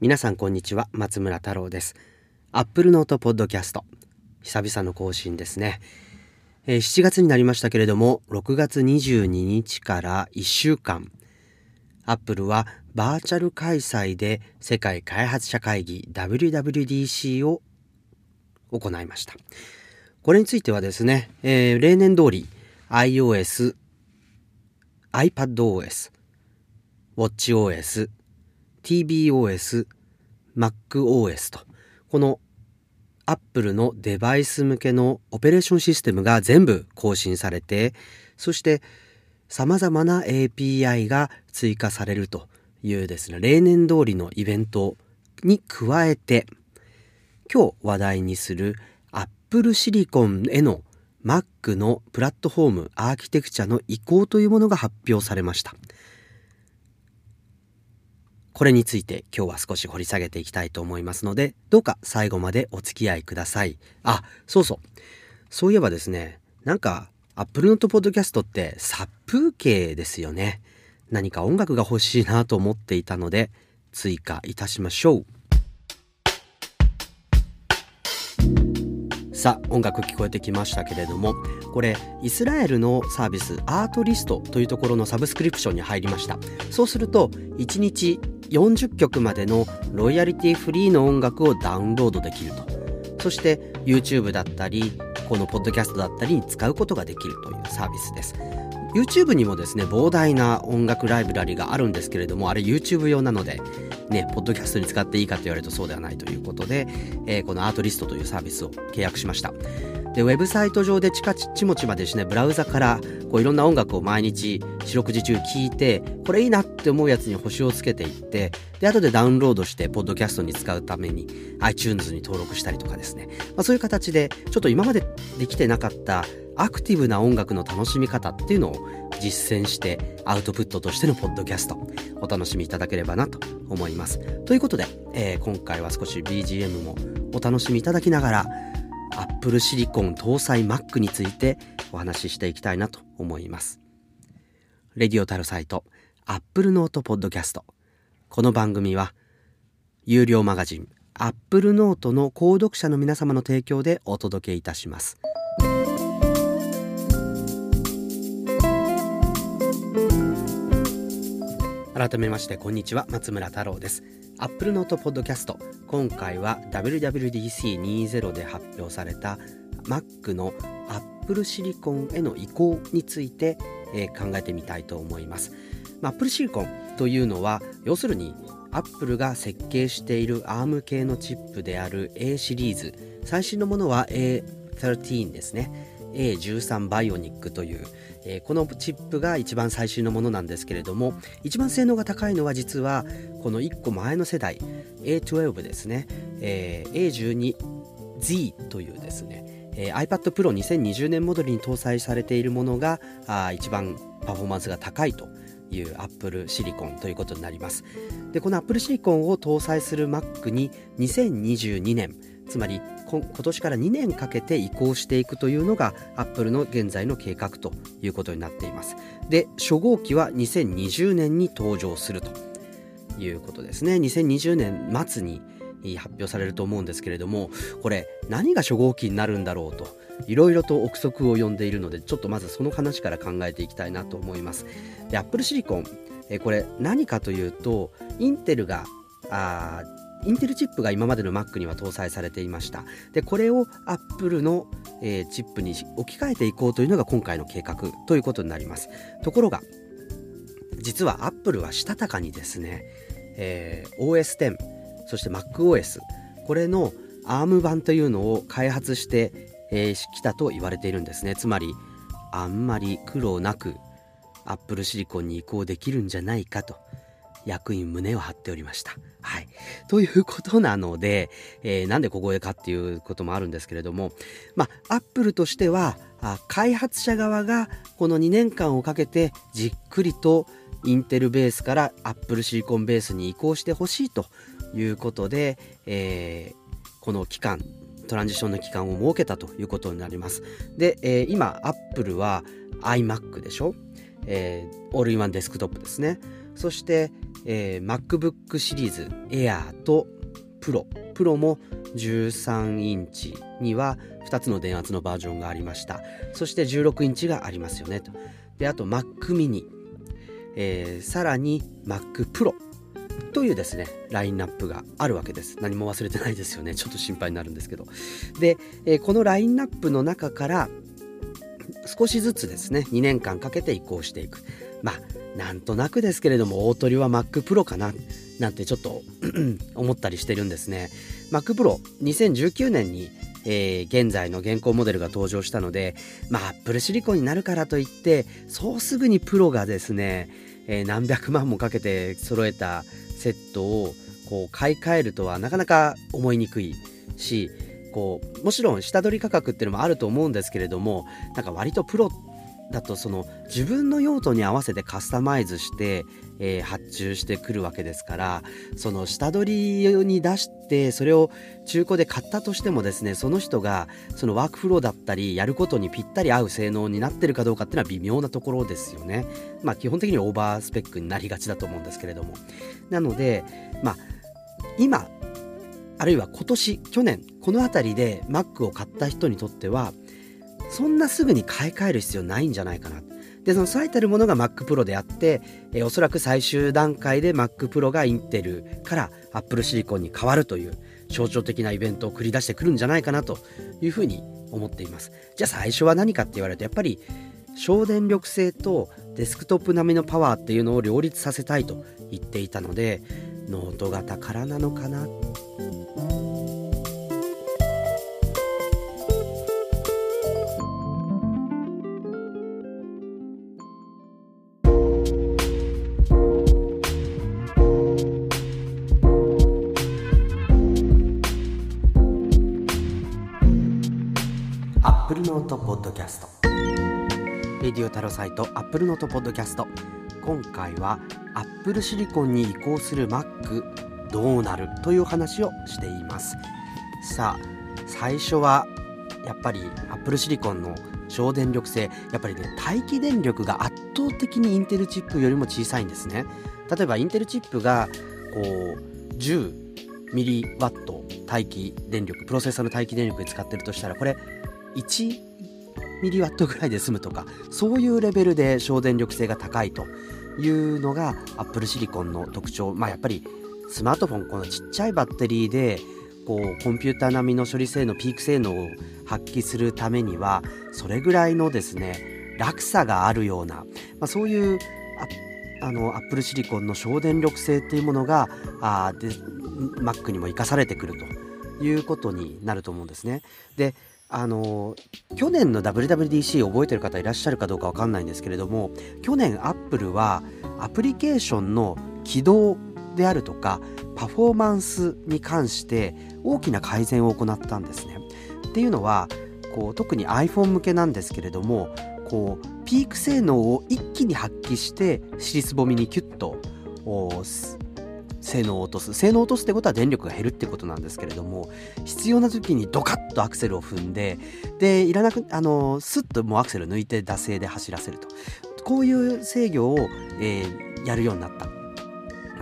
皆さんこんにちは松村太郎です。アップルノートポッドキャスト。久々の更新ですね、えー、7月になりましたけれども6月22日から1週間。アップルはバーチャル開催で世界開発者会議 WWDC を行いました。これについてはですね、えー、例年通り iOS、iPadOS、WatchOS、TBOS、MacOS と、この Apple のデバイス向けのオペレーションシステムが全部更新されて、そして様々な API が追加されるというですね、例年通りのイベントに加えて、今日話題にする Apple Silicon への Mac のプラットフォームアーキテクチャの移行というものが発表されました。これについて今日は少し掘り下げていきたいと思いますので、どうか最後までお付き合いください。あ、そうそう。そういえばですね、なんか、アップルノートポッドキャストって殺風景ですよね。何か音楽が欲しいなと思っていたので、追加いたしましょう。さあ音楽聞こえてきましたけれどもこれイスラエルのサービスアートリストというところのサブスクリプションに入りましたそうすると1日40曲までのロイヤリティフリーの音楽をダウンロードできると。そして YouTube だったりこのポッドキャストだったりに使うことができるというサービスです。YouTube にもですね膨大な音楽ライブラリがあるんですけれどもあれ YouTube 用なのでねポッドキャストに使っていいかと言われるとそうではないということで、えー、このアートリストというサービスを契約しました。でウェブサイト上でチカチモチまでですねブラウザからこういろんな音楽を毎日四六時中聴いてこれいいなって思うやつに星をつけていってで後でダウンロードしてポッドキャストに使うために iTunes に登録したりとかですね、まあ、そういう形でちょっと今までできてなかったアクティブな音楽の楽しみ方っていうのを実践してアウトプットとしてのポッドキャストお楽しみいただければなと思います。ということで、えー、今回は少し BGM もお楽しみいただきながら Apple Silicon 搭載 Mac についてお話ししていきたいなと思います。レディオタルサイト Apple Note Podcast この番組は有料マガジン Apple Note の購読者の皆様の提供でお届けいたします。改めましてこんにちは松村太郎です。アップルノートポッドキャスト。今回は WWDC20 で発表された Mac の Apple シリコンへの移行について、えー、考えてみたいと思います、まあ、Apple シリコンというのは要するにアップルが設計している ARM 系のチップである A シリーズ。最新のものは A13 ですね。A13 バイオニックというえー、このチップが一番最新のものなんですけれども一番性能が高いのは実はこの1個前の世代 A12 ですね、えー、A12Z というですね、えー、iPad Pro 2020年モデルに搭載されているものがあ一番パフォーマンスが高いという Apple シリコンということになります。でこの Apple シリコンを搭載する Mac に2022年つまり今年から2年かけて移行していくというのがアップルの現在の計画ということになっています。で初号機は2020年に登場するということですね。2020年末に発表されると思うんですけれどもこれ何が初号機になるんだろうといろいろと憶測を呼んでいるのでちょっとまずその話から考えていきたいなと思います。でアップルシリコンこれ何かというとインテルがあインテルチップが今までの Mac には搭載されていました。でこれを Apple の、えー、チップに置き換えていこうというのが今回の計画ということになります。ところが実は Apple はしたたかにですね、えー、OS10 そして MacOS これの ARM 版というのを開発してき、えー、たと言われているんですね。つまりあんまり苦労なく Apple シリコンに移行できるんじゃないかと。役員胸を張っておりました。はい。ということなので、えー、なんでここでかっていうこともあるんですけれども、まあ、アップルとしては、あ開発者側がこの2年間をかけてじっくりとインテルベースからアップルシリコンベースに移行してほしいということで、えー、この期間、トランジションの期間を設けたということになります。で、えー、今、アップルは iMac でしょ、えー、オールインワンデスクトップですね。そして、えー、MacBook シリーズ Air と Pro Pro も13インチには2つの電圧のバージョンがありました。そして16インチがありますよね。とであと Mac mini、えー、さらに Mac Pro というですねラインナップがあるわけです。何も忘れてないですよね。ちょっと心配になるんですけど。で、えー、このラインナップの中から少しずつですね2年間かけて移行していく。まあなんとなくですけれども大鳥は Mac Pro かななんてちょっと 思ったりしてるんですね。Mac Pro 2019年にえー、現在の現行モデルが登場したので、まあ、アップルシリコンになるからといって、そうすぐにプロがですね、えー、何百万もかけて揃えたセットをこう買い替えるとはなかなか思いにくいし、こうもちろん下取り価格っていうのもあると思うんですけれどもなんか割とプロだとその自分の用途に合わせてカスタマイズして、えー、発注してくるわけですからその下取りに出してそれを中古で買ったとしてもですねその人がそのワークフローだったりやることにぴったり合う性能になってるかどうかっていうのは微妙なところですよね。まあ基本的にオーバースペックになりがちだと思うんですけれども。なのでまあ今あるいは今年去年この辺りで Mac を買った人にとってはそんなすぐに買い替える必要ないんじゃないかな。で、その最たるものが Mac Pro であって、えー、おそらく最終段階で Mac Pro がインテルから Apple Silicon に変わるという象徴的なイベントを繰り出してくるんじゃないかなというふうに思っています。じゃあ最初は何かって言われるとやっぱり省電力性とデスクトップ並みのパワーっていうのを両立させたいと言っていたのでノート型からなのかなレディオタロサイトアップルノートポッドキャスト今回はアップルシリコンに移行する Mac どうなるという話をしていますさあ最初はやっぱりアップルシリコンの省電力性やっぱりね待機電力が圧倒的にインテルチップよりも小さいんですね例えばインテルチップがこう10ミリワット待機電力プロセッサーの待機電力で使ってるとしたらこれ1ミリワットぐらいで済むとかそういうレベルで省電力性が高いというのがアップルシリコンの特徴まあやっぱりスマートフォンこのちっちゃいバッテリーでこうコンピューター並みの処理性能ピーク性能を発揮するためにはそれぐらいのですね落差があるような、まあ、そういうあのアップルシリコンの省電力性っていうものがあで Mac にも生かされてくるということになると思うんですね。であの去年の WWDC 覚えてる方いらっしゃるかどうかわかんないんですけれども去年アップルはアプリケーションの起動であるとかパフォーマンスに関して大きな改善を行ったんですね。っていうのはこう特に iPhone 向けなんですけれどもこうピーク性能を一気に発揮して尻すぼみにキュッと性能を落とす。性能を落とすってことは電力が減るってことなんですけれども必要な時にドカッとアクセルを踏んででいらなくあのスッともうアクセル抜いて惰性で走らせると。こういう制御を、えー、やるようになった。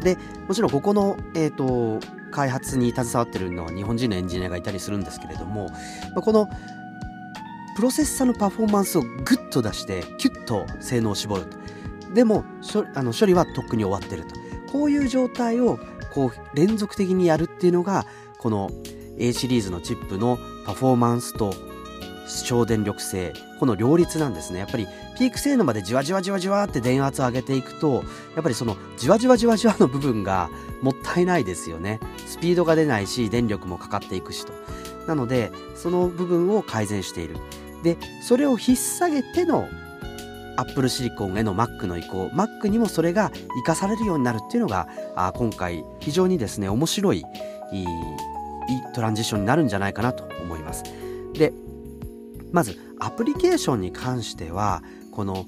でもちろんここの、えーと、開発に携わってるのは日本人のエンジニアがいたりするんですけれども、このプロセッサのパフォーマンスをグッと出してキュッと性能を絞ると。でもあの処理はとっくに終わってると。こういう状態をこう連続的にやるっていうのがこの A シリーズのチップのパフォーマンスと省電力性この両立なんですね。やっぱりピーク性能までじわじわじわじわって電圧を上げていくとやっぱりそのじわじわじわじわの部分がもったいないですよね。スピードが出ないし電力もかかっていくしと。なのでその部分を改善している。でそれを引っ提げての Apple シリコンへの Mac の移行。Mac にもそれが活かされるようになるっていうのがあ今回非常にですね面白いいいトランジションになるんじゃないかなと思います。でまずアプリケーションに関してはこの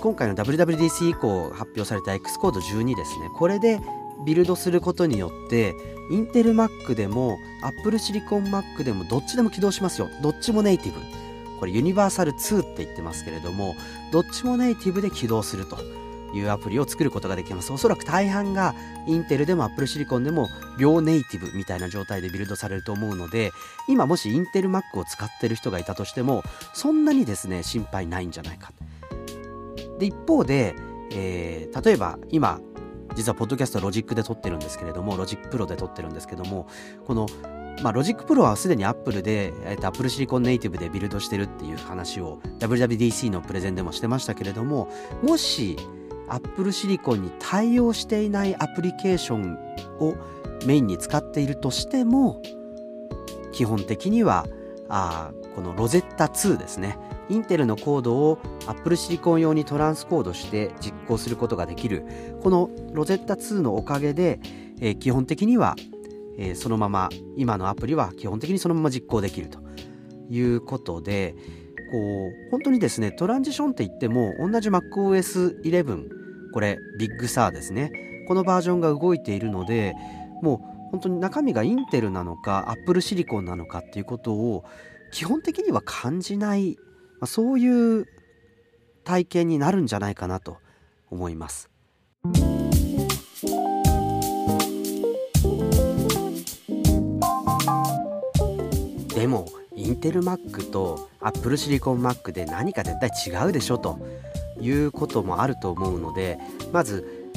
今回の WWDC 以降発表された Xcode 12ですね。これでビルドすることによってインテル Mac でも Apple シリコン Mac でもどっちでも起動しますよ。どっちもネイティブ。これユニバーサル2って言ってますけれどもどっちもネイティブで起動するというアプリを作ることができます。おそらく大半がインテルでも Apple シリコンでも両ネイティブみたいな状態でビルドされると思うので今もしインテル Mac を使ってる人がいたとしてもそんなにですね心配ないんじゃないかで一方で、えー、例えば今実はポッドキャストロジックで撮ってるんですけれどもロジックプロで撮ってるんですけどもこのまあ、ロジックプロはすでに Apple で、えー、と Apple シリコンネイティブでビルドしてるっていう話を WWDC のプレゼンでもしてましたけれどももし Apple シリコンに対応していないアプリケーションをメインに使っているとしても基本的にはあこのロゼッタ2ですね。インテルのコードを Apple シリコン用にトランスコードして実行することができる。このロゼッタ2のおかげで、えー、基本的にはえー、そのまま今のアプリは基本的にそのまま実行できるということでこう本当にですねトランジションって言っても同じ MacOS11 これビッグサーですねこのバージョンが動いているのでもう本当に中身がインテルなのか Apple シリコンなのかっていうことを基本的には感じない、まあ、そういう体験になるんじゃないかなと思います。でもインテル Mac と Apple シリコン Mac で何か絶対違うでしょということもあると思うのでまず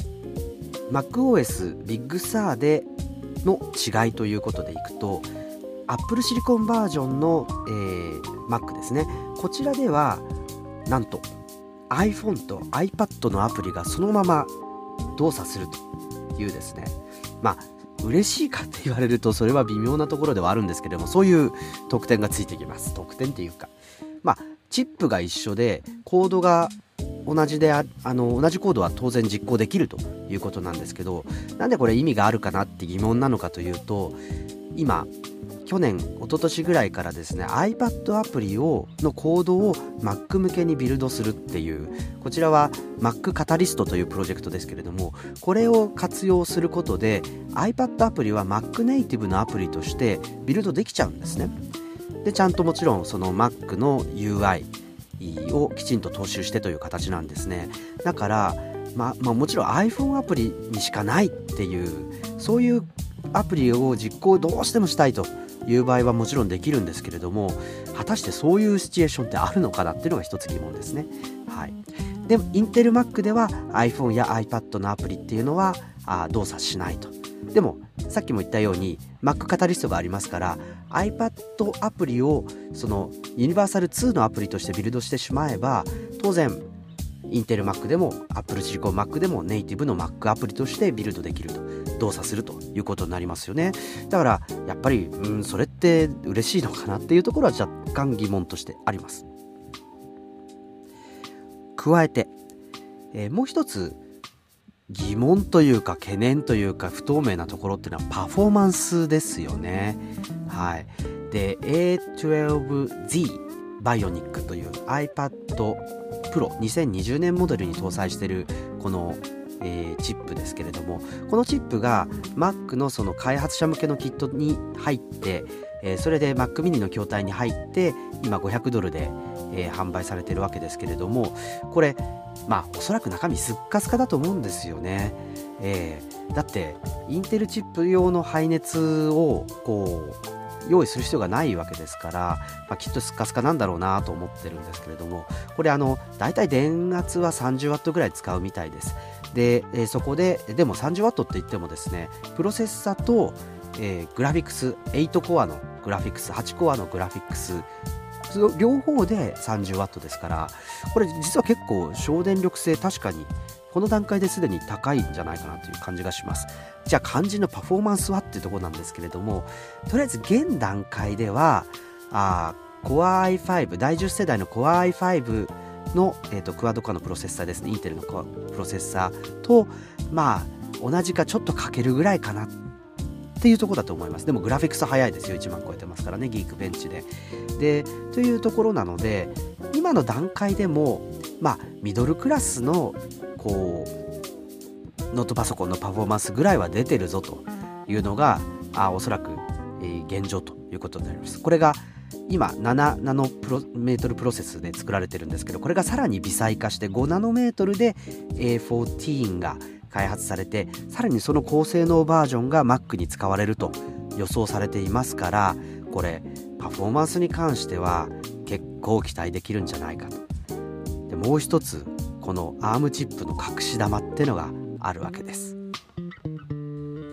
MacOS ビッグサーでの違いということでいくと Apple シリコンバージョンの、えー、Mac ですね。こちらではなんと iPhone と iPad のアプリがそのまま動作するというですね。まあ嬉しいかって言われるとそれは微妙なところではあるんですけれどもそういう特典がついてきます。特典っていうかまあチップが一緒でコードが同じであの同じコードは当然実行できるということなんですけどなんでこれ意味があるかなって疑問なのかというと今去年一昨年ぐらいからですね iPad アプリをのコードを Mac 向けにビルドするっていうこちらは Mac カタリストというプロジェクトですけれどもこれを活用することで iPad アプリは Mac ネイティブのアプリとしてビルドできちゃうんですね。でちゃんともちろんその Mac の UI をきちんと踏襲してという形なんですね。だからま、まあ、もちろん iPhone アプリにしかないっていうそういうアプリを実行どうしてもしたいという場合はもちろんできるんですけれども果たしてそういうシチュエーションってあるのかなっていうのが一つ疑問ですね。はい、でもインテル Mac では iPhone や iPad のアプリっていうのはあ動作しないと。でもさっきも言ったように Mac カタリストがありますから iPad アプリをそのユニバーサル2のアプリとしてビルドしてしまえば当然インテル Mac でも Apple シリコン Mac でもネイティブの Mac アプリとしてビルドできると動作するということになりますよね。だからやっぱりうんそれって嬉しいのかなっていうところは若干疑問としてあります。加えて、えー、もう一つ疑問というか懸念というか不透明なところっていうのはパフォーマンスですよね。はい。で A12Z バイオニックという iPad Pro 2020年モデルに搭載しているこの、えー、チップですけれどもこのチップが Mac のその開発者向けのキットに入って、えー、それで Mac mini の筐体に入って今500ドルで、えー、販売されてるわけですけれどもこれまあおそらく中身すっかすかだと思うんですよね。えー、だってインテルチップ用の排熱をこう用意する必要がないわけですから、まあ、きっとスカスカなんだろうなと思ってるんですけれどもこれあの大体電圧は 30W ぐらい使うみたいですで、えー、そこででも 30W って言ってもですねプロセッサと、えー、グラフィックス8コアのグラフィックス8コアのグラフィックス両方で 30W ですからこれ実は結構省電力性確かにこの段階ですでに高いんじゃないかなという感じがします。じゃあ肝心のパフォーマンスはっていうところなんですけれどもとりあえず現段階ではあ Core i5 第10世代の Core i5 の、えーと、クワドコアのプロセッサーですね。インテルのプロセッサーとまあ同じかちょっとかけるぐらいかなっていうところだと思います。でもグラフィックス早いですよ。1万超えてますからね。ギークベンチで。でというところなので今の段階でもまあミドルクラスのこうノートパソコンのパフォーマンスぐらいは出てるぞというのがあおそらく、えー、現状ということになります。これが今7ナノプロメートルプロセスで作られてるんですけどこれがさらに微細化して5ナノメートルで A14 が開発されてさらにその高性能バージョンが Mac に使われると予想されていますからこれパフォーマンスに関しては結構期待できるんじゃないかと。でもう一つこの ARM チップの隠し玉ってのがあるわけです。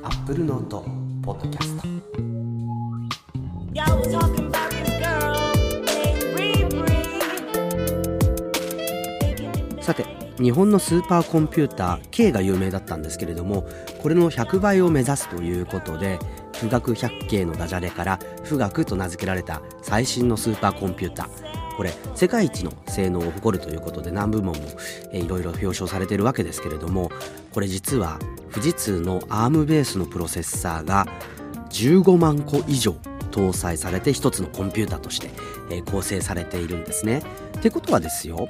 Apple ノートポッドキャストさて日本のスーパーコンピューター K が有名だったんですけれどもこれの100倍を目指すということで富岳百景のダジャレから富岳と名付けられた最新のスーパーコンピューターこれ世界一の性能を誇るということで何部門もいろいろ表彰されてるわけですけれどもこれ実は富士通の ARM ベースのプロセッサーが15万個以上搭載されて一つのコンピューターとして、え構成されているんですね。ってことはですよ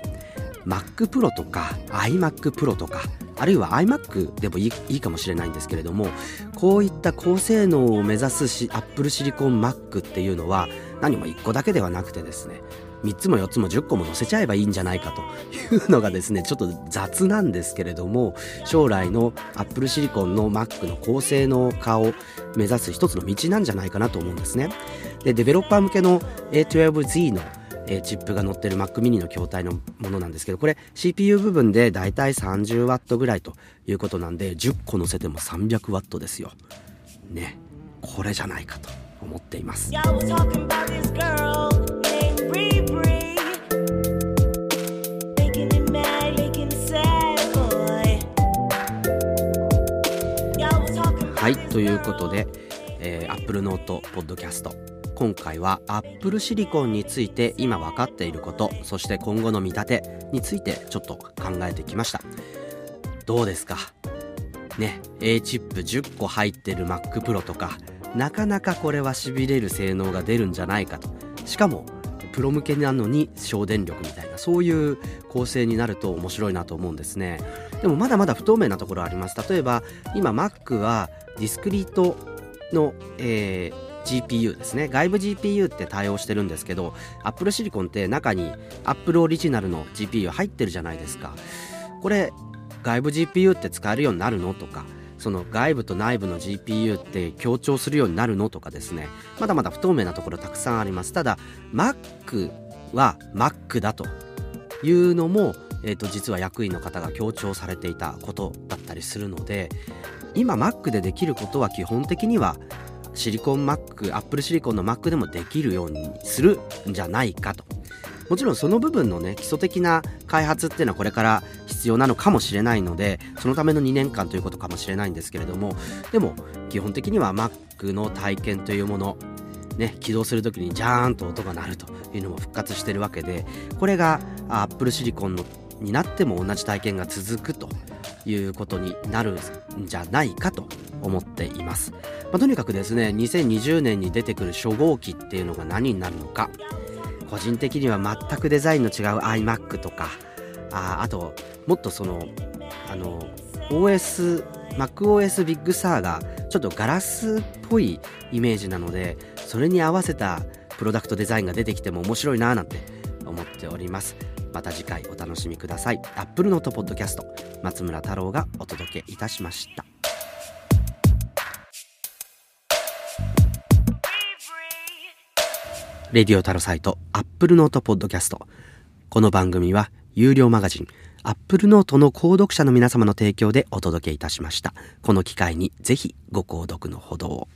Mac Pro とか iMac Pro とかあるいは iMac でもいいいいかもしれないんですけれどもこういった高性能を目指すし Apple Silicon Mac っていうのは何も1個だけではなくてですね3つも4つも10個も載せちゃえばいいんじゃないかというのがですねちょっと雑なんですけれども将来の Apple Silicon の Mac の高性能化を目指す一つの道なんじゃないかなと思うんですね。でデベロッパー向けの A12Z のえー、チップが載ってる Mac mini の筐体のものなんですけどこれ CPU 部分でだいたい 30W ぐらいということなんで10個載せても 300W ですよ。ねこれじゃないかと思っています。はいということで、えー、Apple Note Podcast 今回は Apple シリコンについて今分かっていることそして今後の見立てについてちょっと考えてきました。どうですか？ね A チップ10個入ってる Mac Pro とかなかなかこれはしびれる性能が出るんじゃないかと。しかもプロ向けなのに省電力みたいなそういう構成になると面白いなと思うんですね。でもまだまだ不透明なところあります。例えば今 Mac はディスクリートの、えー GPU ですね。外部 GPU って対応してるんですけど Apple Silicon って中に Apple オリジナルの GPU 入ってるじゃないですか。これ外部 GPU って使えるようになるのとかその外部と内部の GPU って強調するようになるのとかですね。まだまだ不透明なところたくさんあります。ただ Mac は Mac だというのも、えーと実は役員の方が強調されていたことだったりするので今 Mac でできることは基本的にはシリコン Mac、Apple シリコンの Mac でもできるようにするんじゃないかと。もちろんその部分のね、基礎的な開発っていうのはこれから必要なのかもしれないので、そのための2年間ということかもしれないんですけれども、でも基本的には Mac の体験というもの、ね、起動する時にジャーンと音が鳴るというのも復活してるわけで、これが Apple シリコンのになっても同じ体験が続くということになるんじゃないかと思っています、まあ、とにかくですね2020年に出てくる初号機っていうのが何になるのか。個人的には全くデザインの違う iMac とかああともっとそのあの OS MacOS ビッグサーがちょっとガラスっぽいイメージなのでそれに合わせたプロダクトデザインが出てきても面白いななんて思っております。また次回お楽しみください Apple ノートポッドキャスト松村太郎がお届けいたしましたRadio TAROSITE Apple ノートポッドキャスト。この番組は有料マガジン Apple ノートの購読者の皆様の提供でお届けいたしました。この機会にぜひご購読のほどを。